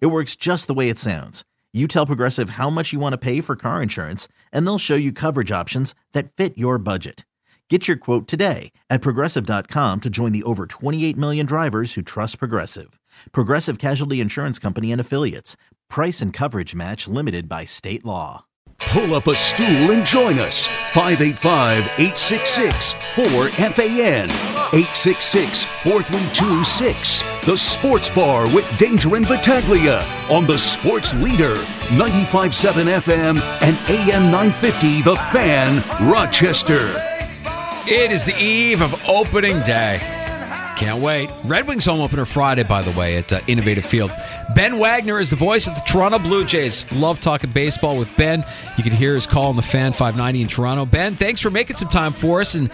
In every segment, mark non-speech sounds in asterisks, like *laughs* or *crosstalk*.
It works just the way it sounds. You tell Progressive how much you want to pay for car insurance, and they'll show you coverage options that fit your budget. Get your quote today at progressive.com to join the over 28 million drivers who trust Progressive. Progressive Casualty Insurance Company and Affiliates. Price and coverage match limited by state law. Pull up a stool and join us. 585 866 4FAN. 866 432 6. The Sports Bar with Danger and Battaglia on the Sports Leader. 957 FM and AM 950 The Fan, Rochester. It is the eve of opening day. Can't wait. Red Wings home opener Friday, by the way, at uh, Innovative Field. Ben Wagner is the voice of the Toronto Blue Jays. Love talking baseball with Ben. You can hear his call on the Fan 590 in Toronto. Ben, thanks for making some time for us. And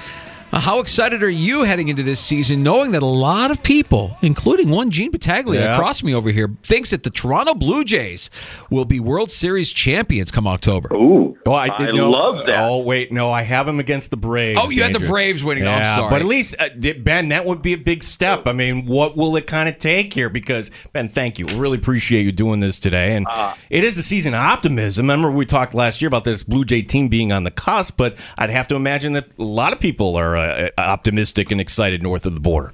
how excited are you heading into this season, knowing that a lot of people, including one Gene Battaglia Yeah. across me over here, thinks that the Toronto Blue Jays will be World Series champions come October? Ooh, Oh, I, I no, love that. Oh, wait, no, I have him against the Braves. Oh, you had the Braves winning. Oh, I'm sorry. But at least, uh, Ben, that would be a big step. I mean, what will it kind of take here? Because, Ben, thank you. We really appreciate you doing this today. And Uh, it is a season of optimism. Remember, we talked last year about this Blue Jay team being on the cusp, but I'd have to imagine that a lot of people are uh, optimistic and excited north of the border.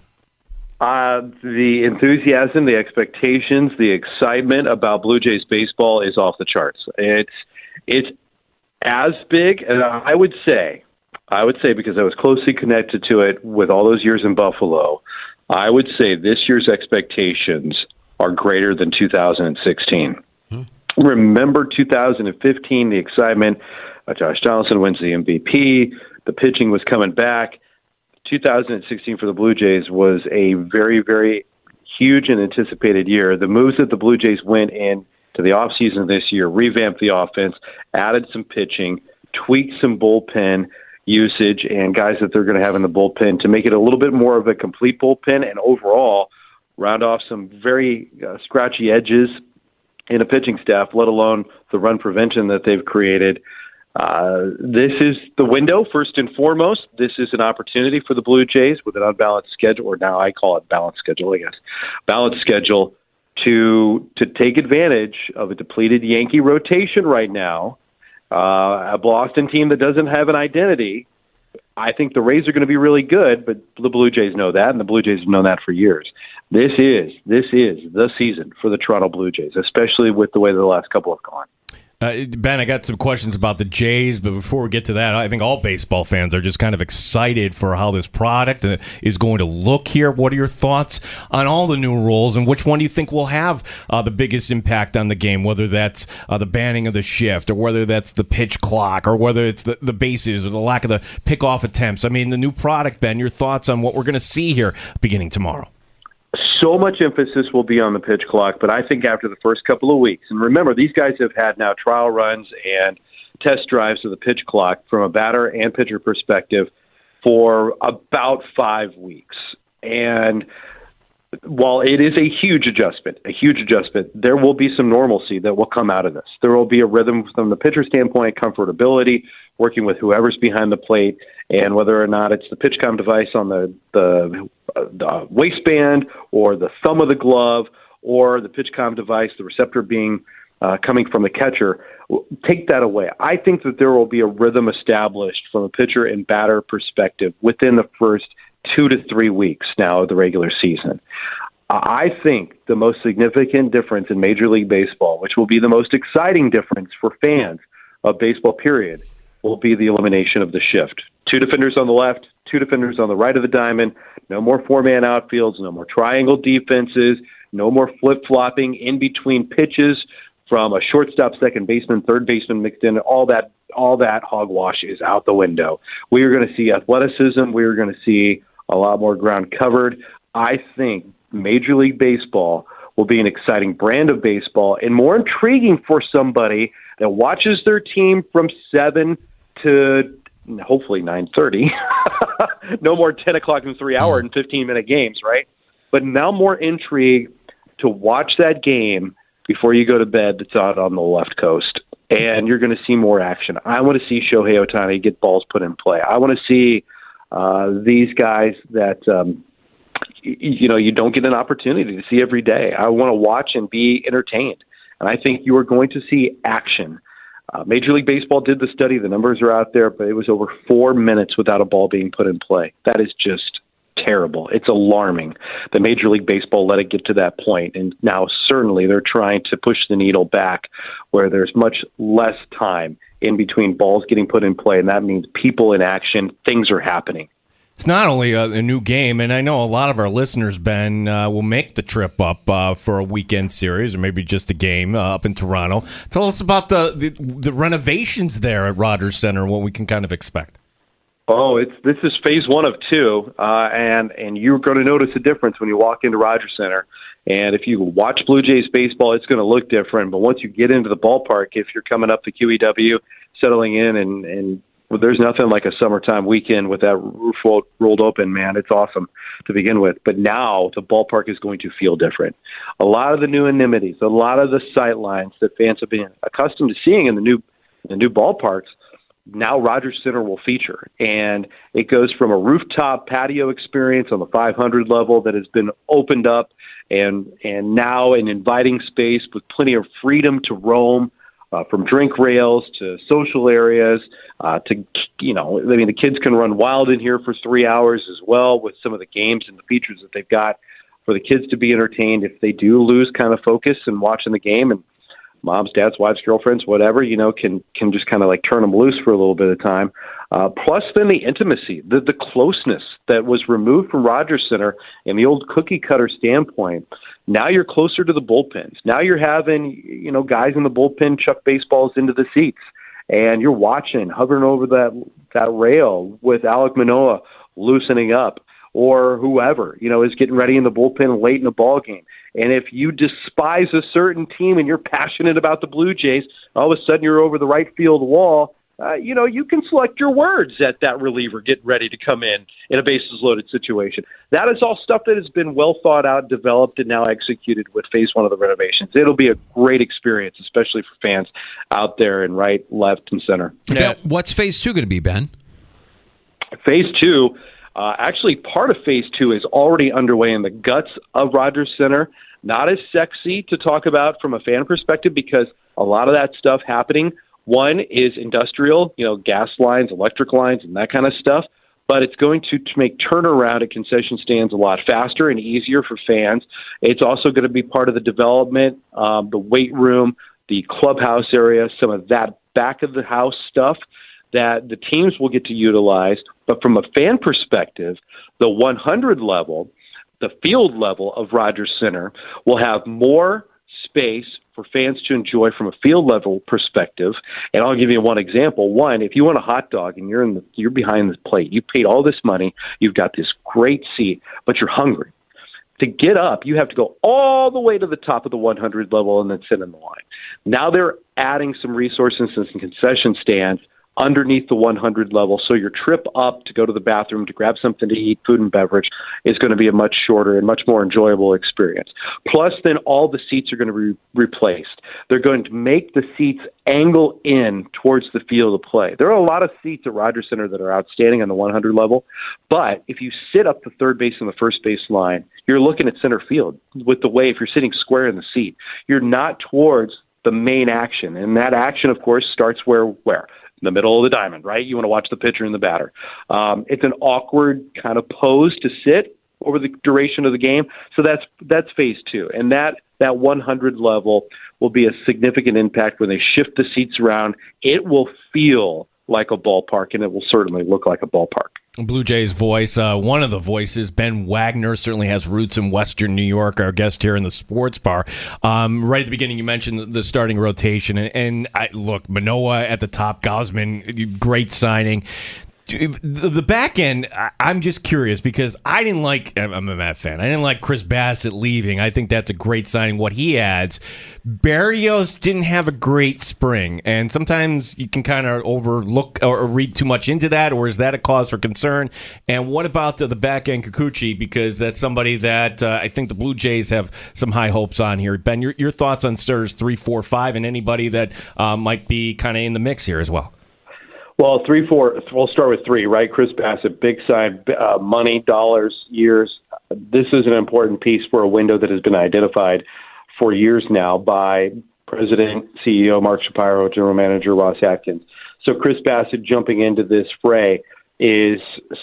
Uh, the enthusiasm, the expectations, the excitement about Blue Jays baseball is off the charts. It's it's as big, and I would say, I would say because I was closely connected to it with all those years in Buffalo, I would say this year's expectations are greater than 2016. Remember 2015, the excitement. Uh, Josh Donaldson wins the MVP. The pitching was coming back. 2016 for the Blue Jays was a very, very huge and anticipated year. The moves that the Blue Jays went in to the offseason this year, revamped the offense, added some pitching, tweaked some bullpen usage and guys that they're going to have in the bullpen to make it a little bit more of a complete bullpen and overall round off some very uh, scratchy edges in a pitching staff, let alone the run prevention that they've created. Uh, this is the window, first and foremost. This is an opportunity for the Blue Jays with an unbalanced schedule, or now I call it balanced schedule, I guess, balanced schedule to to take advantage of a depleted Yankee rotation right now. Uh, a Boston team that doesn't have an identity. I think the Rays are going to be really good, but the Blue Jays know that, and the Blue Jays have known that for years. This is this is the season for the Toronto Blue Jays, especially with the way the last couple have gone. Uh, ben, I got some questions about the Jays, but before we get to that, I think all baseball fans are just kind of excited for how this product uh, is going to look here. What are your thoughts on all the new rules, and which one do you think will have uh, the biggest impact on the game? Whether that's uh, the banning of the shift, or whether that's the pitch clock, or whether it's the, the bases, or the lack of the pickoff attempts. I mean, the new product, Ben. Your thoughts on what we're going to see here beginning tomorrow? So much emphasis will be on the pitch clock, but I think after the first couple of weeks, and remember, these guys have had now trial runs and test drives of the pitch clock from a batter and pitcher perspective for about five weeks. And while it is a huge adjustment, a huge adjustment, there will be some normalcy that will come out of this. There will be a rhythm from the pitcher standpoint, comfortability, working with whoever's behind the plate, and whether or not it's the pitchcom device on the the, the waistband or the thumb of the glove or the pitchcom device, the receptor being uh, coming from the catcher. Take that away. I think that there will be a rhythm established from a pitcher and batter perspective within the first two to three weeks now of the regular season. I think the most significant difference in Major League Baseball, which will be the most exciting difference for fans of baseball, period, will be the elimination of the shift. Two defenders on the left, two defenders on the right of the diamond, no more four man outfields, no more triangle defenses, no more flip flopping in between pitches from a shortstop, second baseman, third baseman mixed in. All that, all that hogwash is out the window. We are going to see athleticism. We are going to see a lot more ground covered. I think Major League Baseball will be an exciting brand of baseball and more intriguing for somebody that watches their team from seven to hopefully nine thirty. *laughs* no more ten o'clock and three hour and fifteen minute games, right? But now more intrigue to watch that game before you go to bed that's out on the left coast. And you're going to see more action. I want to see Shohei Ohtani get balls put in play. I want to see uh, these guys that um, you know you don't get an opportunity to see every day. I want to watch and be entertained, and I think you are going to see action. Uh, Major League Baseball did the study; the numbers are out there, but it was over four minutes without a ball being put in play. That is just terrible. It's alarming that Major League Baseball let it get to that point, and now certainly they're trying to push the needle back, where there's much less time in between balls getting put in play, and that means people in action, things are happening. It's not only a, a, new game, and I know a lot of our listeners, Ben, uh, will make the trip up uh, for a weekend series or maybe just a game uh, up in Toronto. Tell us about the, the, the renovations there at Rogers Center and what we can kind of expect. Oh, it's this is phase one of two, uh, and and you're going to notice a difference when you walk into Rogers Center. And if you watch Blue Jays baseball, it's going to look different. But once you get into the ballpark, if you're coming up the QEW, settling in and and well, there's nothing like a summertime weekend with that roof rolled, open, man. It's awesome to begin with. But now the ballpark is going to feel different. A lot of the new amenities, a lot of the sight lines that fans have been accustomed to seeing in the new the new ballparks, now Rogers Center will feature. And it goes from a rooftop patio experience on the 500 level that has been opened up and and now an inviting space with plenty of freedom to roam uh, from drink rails to social areas uh, to you know I mean the kids can run wild in here for three hours as well with some of the games and the features that they've got for the kids to be entertained if they do lose kind of focus and watching the game and moms, dads, wives, girlfriends, whatever, you know, can can just kind of like turn them loose for a little bit of time. Uh, plus, then the intimacy, the the closeness that was removed from Rogers Center in the old cookie cutter standpoint. Now you're closer to the bullpens. Now you're having you know guys in the bullpen chuck baseballs into the seats, and you're watching hovering over that that rail with Alek Manoah loosening up or whoever you know is getting ready in the bullpen late in a ball game. And if you despise a certain team and you're passionate about the Blue Jays, all of a sudden you're over the right field wall. Uh, you know, you can select your words at that reliever getting ready to come in in a bases loaded situation. That is all stuff that has been well thought out, developed, and now executed with phase one of the renovations. It'll be a great experience, especially for fans out there in right, left, and center. Yeah. What's phase two going to be, Ben? Phase two uh, actually, part of phase two is already underway in the guts of Rogers Center. Not as sexy to talk about from a fan perspective because a lot of that stuff happening. One is industrial, you know, gas lines, electric lines, and that kind of stuff. But it's going to, to make turnaround at concession stands a lot faster and easier for fans. It's also going to be part of the development, um, the weight room, the clubhouse area, some of that back of the house stuff that the teams will get to utilize. But from a fan perspective, the 100 level, the field level of Rogers Center will have more space for fans to enjoy from a field level perspective. And I'll give you one example. One, if you want a hot dog and you're in the you're behind the plate, you paid all this money, you've got this great seat, but you're hungry. To get up, you have to go all the way to the top of the 100 level and then sit in the line. Now they're adding some resources and some concession stands underneath the 100 level. So your trip up to go to the bathroom to grab something to eat, food and beverage, is going to be a much shorter and much more enjoyable experience. Plus, then all the seats are going to be replaced. They're going to make the seats angle in towards the field of play. There are a lot of seats at Rogers Center that are outstanding on the 100 level, but if you sit up the third base and the first base line, you're looking at center field with the way if you're sitting square in the seat, you're not towards the main action. And that action, of course, starts where where the middle of the diamond, right? You want to watch the pitcher and the batter. Um, it's an awkward kind of pose to sit over the duration of the game. So that's that's phase two, and that that 100 level will be a significant impact when they shift the seats around. It will feel like a ballpark, and it will certainly look like a ballpark. Blue Jays voice, uh, one of the voices, Ben Wagner, certainly has roots in Western New York. Our guest here in the sports bar. Um, right at the beginning, you mentioned the, starting rotation, and, and I, look, Manoah at the top, Gausman, great signing the back end, I'm just curious because I didn't like. I'm a Met fan. I didn't like Chris Bassitt leaving. I think that's a great signing. What he adds, Berrios didn't have a great spring, and sometimes you can kind of overlook or read too much into that. Or is that a cause for concern? And what about the, the back end Kikuchi? Because that's somebody that uh, I think the Blue Jays have some high hopes on here. Ben, your, your thoughts on starters three, four, five, and anybody that uh, might be kind of in the mix here as well. Well, three, four. We'll start with three, right? Chris Bassitt, big sign, uh, money, dollars, years. This is an important piece for a window that has been identified for years now by President, CEO Mark Shapiro, General Manager Ross Atkins. So Chris Bassitt jumping into this fray is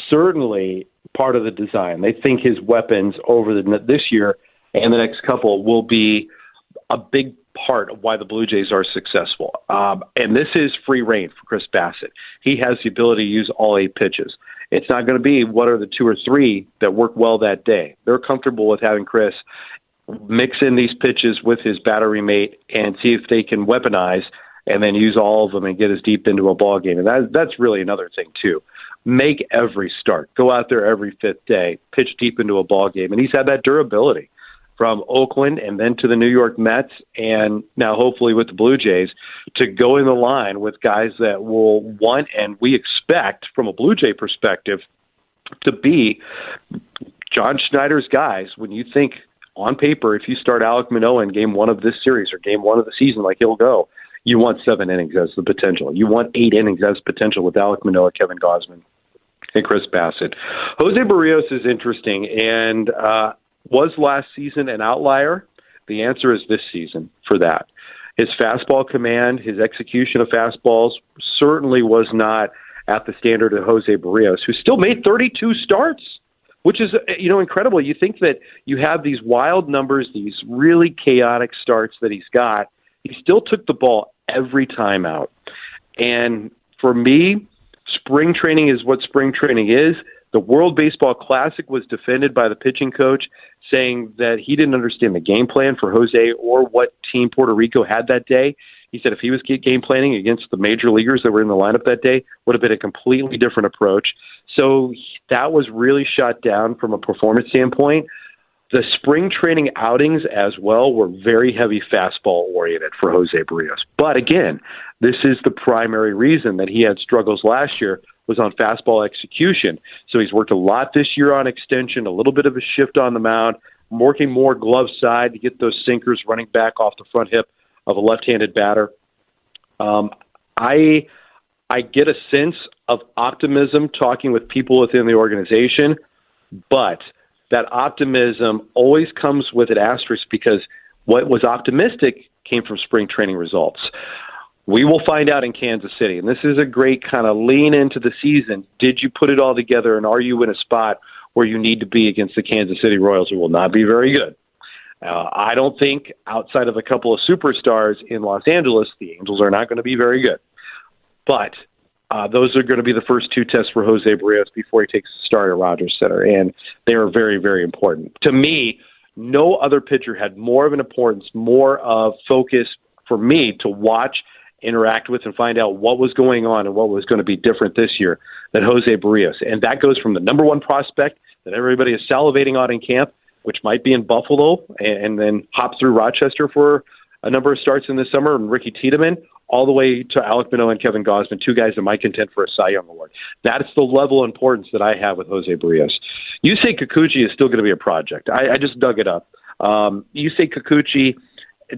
certainly part of the design. They think his weapons over the this year and the next couple will be a big part of why the Blue Jays are successful. Um, and this is free reign for Chris Bassitt. He has the ability to use all eight pitches. It's not going to be what are the two or three that work well that day. They're comfortable with having Chris mix in these pitches with his battery mate and see if they can weaponize and then use all of them and get as deep into a ball game. And that, that's really another thing too. Make every start. Go out there every fifth day. Pitch deep into a ball game, and he's had that durability from Oakland and then to the New York Mets and now hopefully with the Blue Jays to go in the line with guys that will want and we expect from a Blue Jay perspective to be John Schneider's guys when you think on paper if you start Alek Manoah in game 1 of this series or game 1 of the season like he'll go you want 7 innings as the potential you want 8 innings as potential with Alek Manoah Kevin Gausman and Chris Bassitt. Jose Berrios is interesting, and uh, was last season an outlier? The answer is this season for that. His fastball command, his execution of fastballs certainly was not at the standard of Jose Berrios, who still made 32 starts, which is you know incredible. You think that you have these wild numbers, these really chaotic starts that he's got. He still took the ball every time out. And for me, spring training is what spring training is. The World Baseball Classic was defended by the pitching coach, saying that he didn't understand the game plan for Jose or what team Puerto Rico had that day. He said if he was game planning against the major leaguers that were in the lineup that day, would have been a completely different approach. So that was really shot down from a performance standpoint. The spring training outings as well were very heavy fastball oriented for Jose Berrios. But again, this is the primary reason that he had struggles last year was on fastball execution. So he's worked a lot this year on extension, a little bit of a shift on the mound, working more glove side to get those sinkers running back off the front hip of a left-handed batter. Um, I I get a sense of optimism talking with people within the organization, but that optimism always comes with an asterisk because what was optimistic came from spring training results. We will find out in Kansas City, and this is a great kind of lean into the season. Did you put it all together, and are you in a spot where you need to be against the Kansas City Royals, who will not be very good? Uh, I don't think outside of a couple of superstars in Los Angeles, the Angels are not going to be very good. But uh, those are going to be the first two tests for Jose Berrios before he takes a start at Rogers Center, and they are very, very important. To me, no other pitcher had more of an importance, more of focus for me to watch – interact with and find out what was going on and what was going to be different this year than Jose Berrios. And that goes from the number one prospect that everybody is salivating on in camp, which might be in Buffalo, and, and then hop through Rochester for a number of starts in the summer, and Ricky Tiedemann, all the way to Alek Manoah and Kevin Gausman, two guys that might contend for a Cy Young Award. That's the level of importance that I have with Jose Berrios. You say Kikuchi is still going to be a project. I, I just dug it up. Um, you say Kikuchi –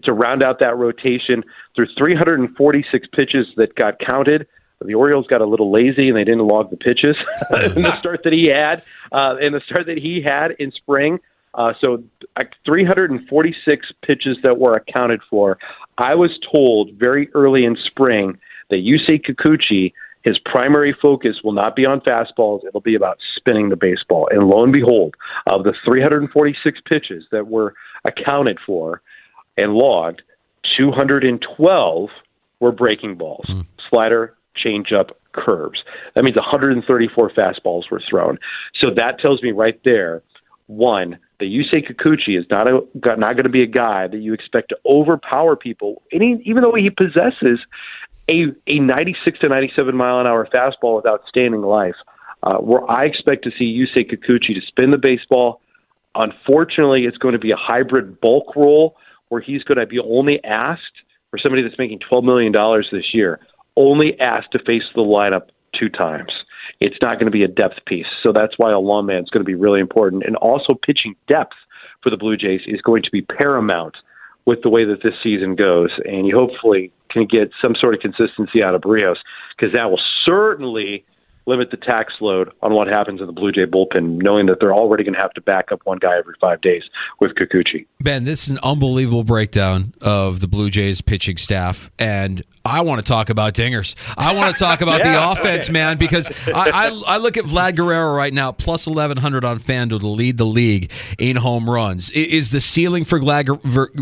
to round out that rotation through 346 pitches that got counted. The Orioles got a little lazy and they didn't log the pitches *laughs* in the start that he had, uh, in the start that he had in spring. Uh, so uh, 346 pitches that were accounted for. I was told very early in spring that Yusei Kikuchi, his primary focus will not be on fastballs. It'll be about spinning the baseball. And lo and behold, of the 346 pitches that were accounted for, and logged, 212 were breaking balls, mm. slider, changeup, curves. That means 134 fastballs were thrown. So that tells me right there, one, that Yusei Kikuchi is not a not going to be a guy that you expect to overpower people, even though he possesses a a 96 to 97 mile an hour fastball with outstanding life. Uh, where I expect to see Yusei Kikuchi to spin the baseball. Unfortunately, it's going to be a hybrid bulk role where he's going to be only asked for somebody that's making $12 million this year, only asked to face the lineup two times. It's not going to be a depth piece. So that's why a long man is going to be really important. And also pitching depth for the Blue Jays is going to be paramount with the way that this season goes. And you hopefully can get some sort of consistency out of Berrios because that will certainly limit the tax load on what happens in the Blue Jay bullpen, knowing that they're already going to have to back up one guy every five days with Kikuchi. Ben, this is an unbelievable breakdown of the Blue Jays pitching staff, and I want to talk about dingers. I want to talk about *laughs* yeah. the offense, man, because I, I, I, look at Vlad Guerrero right now, plus 1,100 on FanDuel to lead the league in home runs. Is the ceiling for Vlad,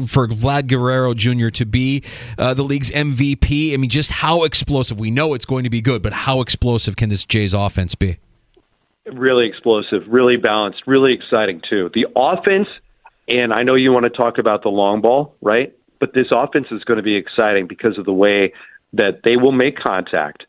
for Vlad Guerrero Jr. to be uh, the league's MVP? I mean, just how explosive? We know it's going to be good, but how explosive can this Jays offense be? Really explosive, really balanced, really exciting, too. The offense, and I know you want to talk about the long ball, right? But this offense is going to be exciting because of the way that they will make contact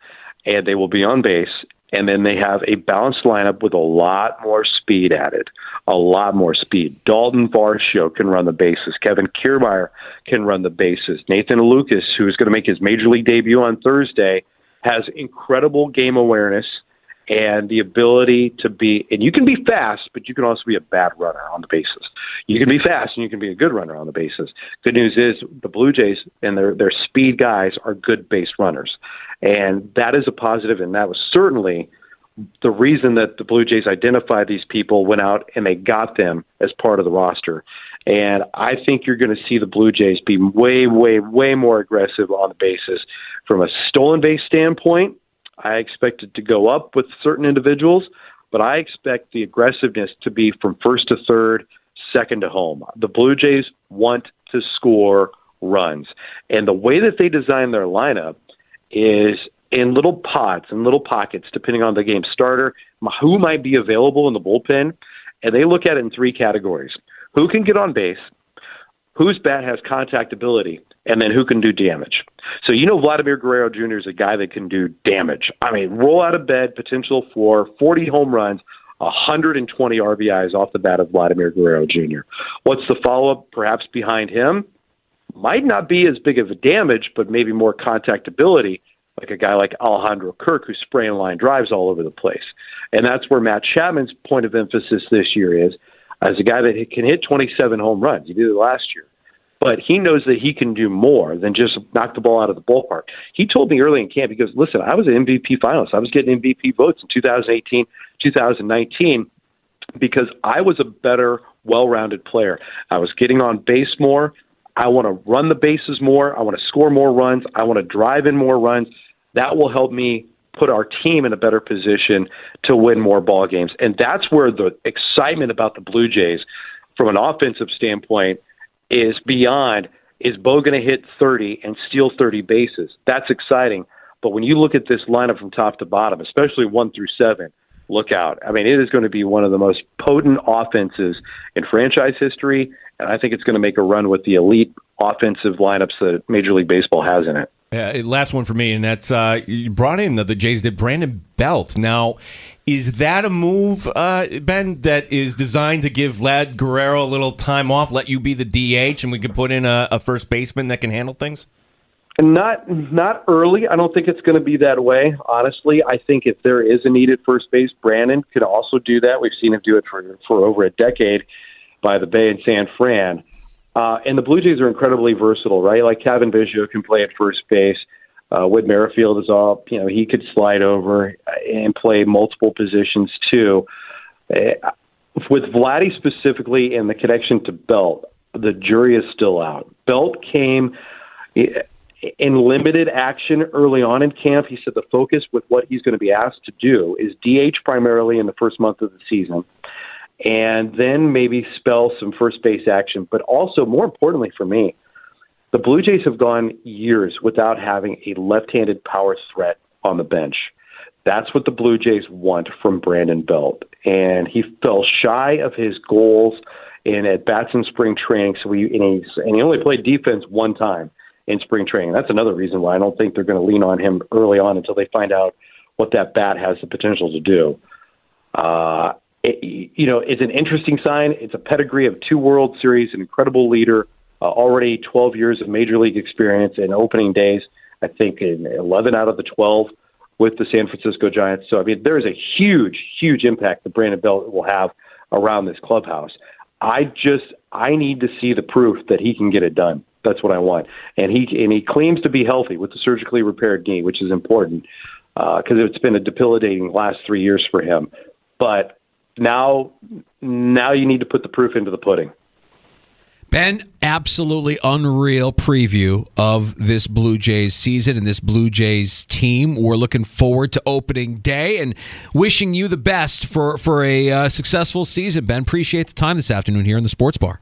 and they will be on base. And then they have a balanced lineup with a lot more speed added, a lot more speed. Dalton Varsho can run the bases. Kevin Kiermaier can run the bases. Nathan Lukes, who is going to make his major league debut on Thursday, has incredible game awareness and the ability to be and you can be fast but you can also be a bad runner on the bases you can be fast and you can be a good runner on the bases good news is the blue jays and their their speed guys are good base runners. And that is a positive and that was certainly the reason that the blue jays identified these people went out and they got them as part of the roster and i think you're going to see the blue jays be way way way more aggressive on the bases from a stolen base standpoint I expect it to go up with certain individuals, but I expect the aggressiveness to be from first to third, second to home. The Blue Jays want to score runs. And the way that they design their lineup is in little pods and little pockets, depending on the game starter, who might be available in the bullpen. And they look at it in three categories who can get on base, whose bat has contact ability, and then who can do damage. So you know Vladimir Guerrero Jr. is a guy that can do damage. I mean, roll out of bed, potential for 40 home runs, 120 RBIs off the bat of Vladimir Guerrero Jr. What's the follow up? Perhaps behind him might not be as big of a damage, but maybe more contact ability, like a guy like Alejandro Kirk who's spraying line drives all over the place. And that's where Matt Chapman's point of emphasis this year is as a guy that can hit 27 home runs. He did it last year but he knows that he can do more than just knock the ball out of the ballpark. He told me early in camp, he goes, Listen, I was an MVP finalist. I was getting MVP votes in 2018, 2019 because I was a better, well rounded player. I was getting on base more. I want to run the bases more. I want to score more runs. I want to drive in more runs. That will help me put our team in a better position to win more ball games. And that's where the excitement about the Blue Jays from an offensive standpoint – is beyond is Bo going to hit 30 and steal 30 bases? That's exciting. But when you look at this lineup from top to bottom, especially one through seven, look out. I mean, it is going to be one of the most potent offenses in franchise history, and I think it's going to make a run with the elite offensive lineups that Major League Baseball has in it. Last one for me, and that's uh, you brought in the, the Jays did Brandon Belt. Now, is that a move, uh, Ben, that is designed to give Vlad Guerrero a little time off, let you be the DH, and we can put in a, a first baseman that can handle things? Not not early. I don't think it's going to be that way. Honestly, I think if there is a needed first base, Brandon could also do that. We've seen him do it for for over a decade by the Bay and San Fran. Uh, and the Blue Jays are incredibly versatile, right? Like Cavan Biggio can play at first base. Uh, Whit Merrifield is all, you know, he could slide over and play multiple positions too. Uh, with Vladdy specifically and the connection to Belt, the jury is still out. Belt came in limited action early on in camp. He said the focus with what he's going to be asked to do is DH primarily in the first month of the season and then maybe spell some first base action. But also, more importantly for me, the Blue Jays have gone years without having a left handed power threat on the bench. That's what the Blue Jays want from Brandon Belt. And he fell shy of his goals in at bats in spring training. So we and, and he only played defense one time in spring training. That's another reason why I don't think they're going to lean on him early on until they find out what that bat has the potential to do. Uh, it, you know, it's an interesting sign. It's a pedigree of two World Series, an incredible leader, uh, already 12 years of major league experience in opening days. I think in 11 out of the 12 with the San Francisco Giants. So, I mean, there is a huge, huge impact that Brandon Belt will have around this clubhouse. I just, I need to see the proof that he can get it done. That's what I want. And he and he claims to be healthy with the surgically repaired knee, which is important because uh, it's been a debilitating last three years for him. But now, now you need to put the proof into the pudding. Ben, absolutely unreal preview of this Blue Jays season and this Blue Jays team. We're looking forward to opening day and wishing you the best for for a uh, successful season. Ben, appreciate the time this afternoon here in the Sports Bar.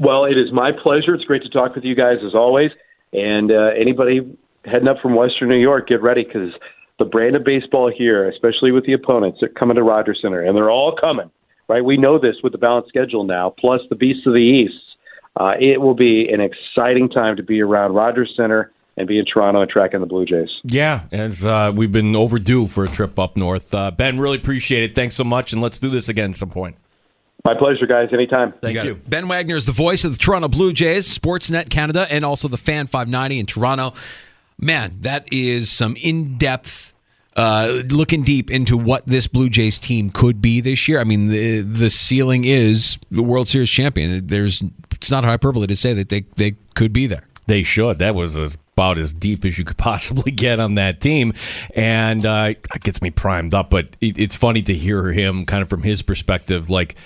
Well, it is my pleasure. It's great to talk with you guys as always. And uh, anybody heading up from Western New York, get ready because the brand of baseball here, especially with the opponents, that coming to Rogers Center, and they're all coming. Right? We know this with the balanced schedule now, plus the Beasts of the East uh, it will be an exciting time to be around Rogers Center and be in Toronto and tracking the Blue Jays. Yeah, as uh, we've been overdue for a trip up north. Uh, ben, really appreciate it. Thanks so much, and let's do this again at some point. My pleasure, guys. Anytime. Thank you. you. Ben Wagner is the voice of the Toronto Blue Jays, Sportsnet Canada, and also the Fan 590 in Toronto. Man, that is some in depth uh, looking deep into what this Blue Jays team could be this year. I mean, the the ceiling is the World Series champion. There's it's not hyperbole to say that they they could be there. They should. That was about as deep as you could *laughs* possibly get on that team, and uh, it gets me primed up. But it, it's funny to hear him kind of from his perspective, like.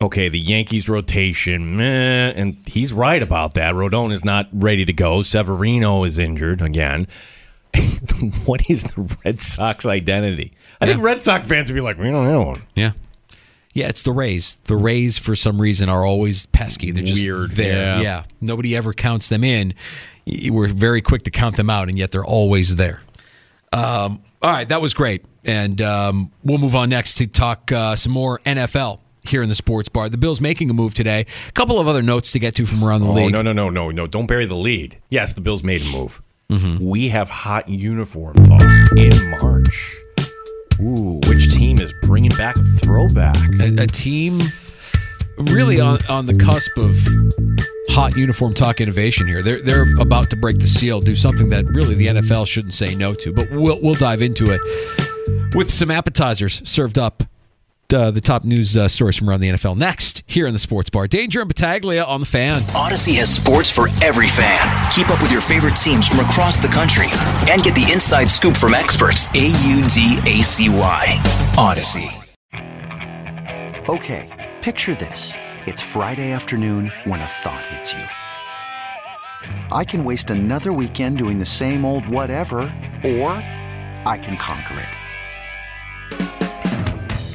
Okay, the Yankees rotation, meh, and he's right about that. Rodon is not ready to go. Severino is injured again. *laughs* what is the Red Sox identity? I yeah. think Red Sox fans would be like, we don't have one. Yeah. Yeah, it's the Rays. The Rays, for some reason, are always pesky. They're just Weird. there. Yeah. yeah. Nobody ever counts them in. We're very quick to count them out, and yet they're always there. Um, all right, that was great. And um, we'll move on next to talk uh, some more NFL here in the sports bar. The Bills making a move today. A couple of other notes to get to from around the oh, league. No, no, no, no, no. Don't bury the lead. Yes, the Bills made a move. Mm-hmm. We have hot uniform talk in March. Ooh, which team is bringing back throwback? A, a team really on, on the cusp of hot uniform talk innovation here. They're they're about to break the seal, do something that really the NFL shouldn't say no to. But we'll we'll dive into it with some appetizers served up uh, the top news uh, stories from around the NFL next here in the Sports Bar. Danger and Battaglia on the fan. Audacy has sports for every fan. Keep up with your favorite teams from across the country and get the inside scoop from experts. A U D A C Y. Audacy. Okay, picture this. It's Friday afternoon when a thought hits you. I can waste another weekend doing the same old whatever, or I can conquer it.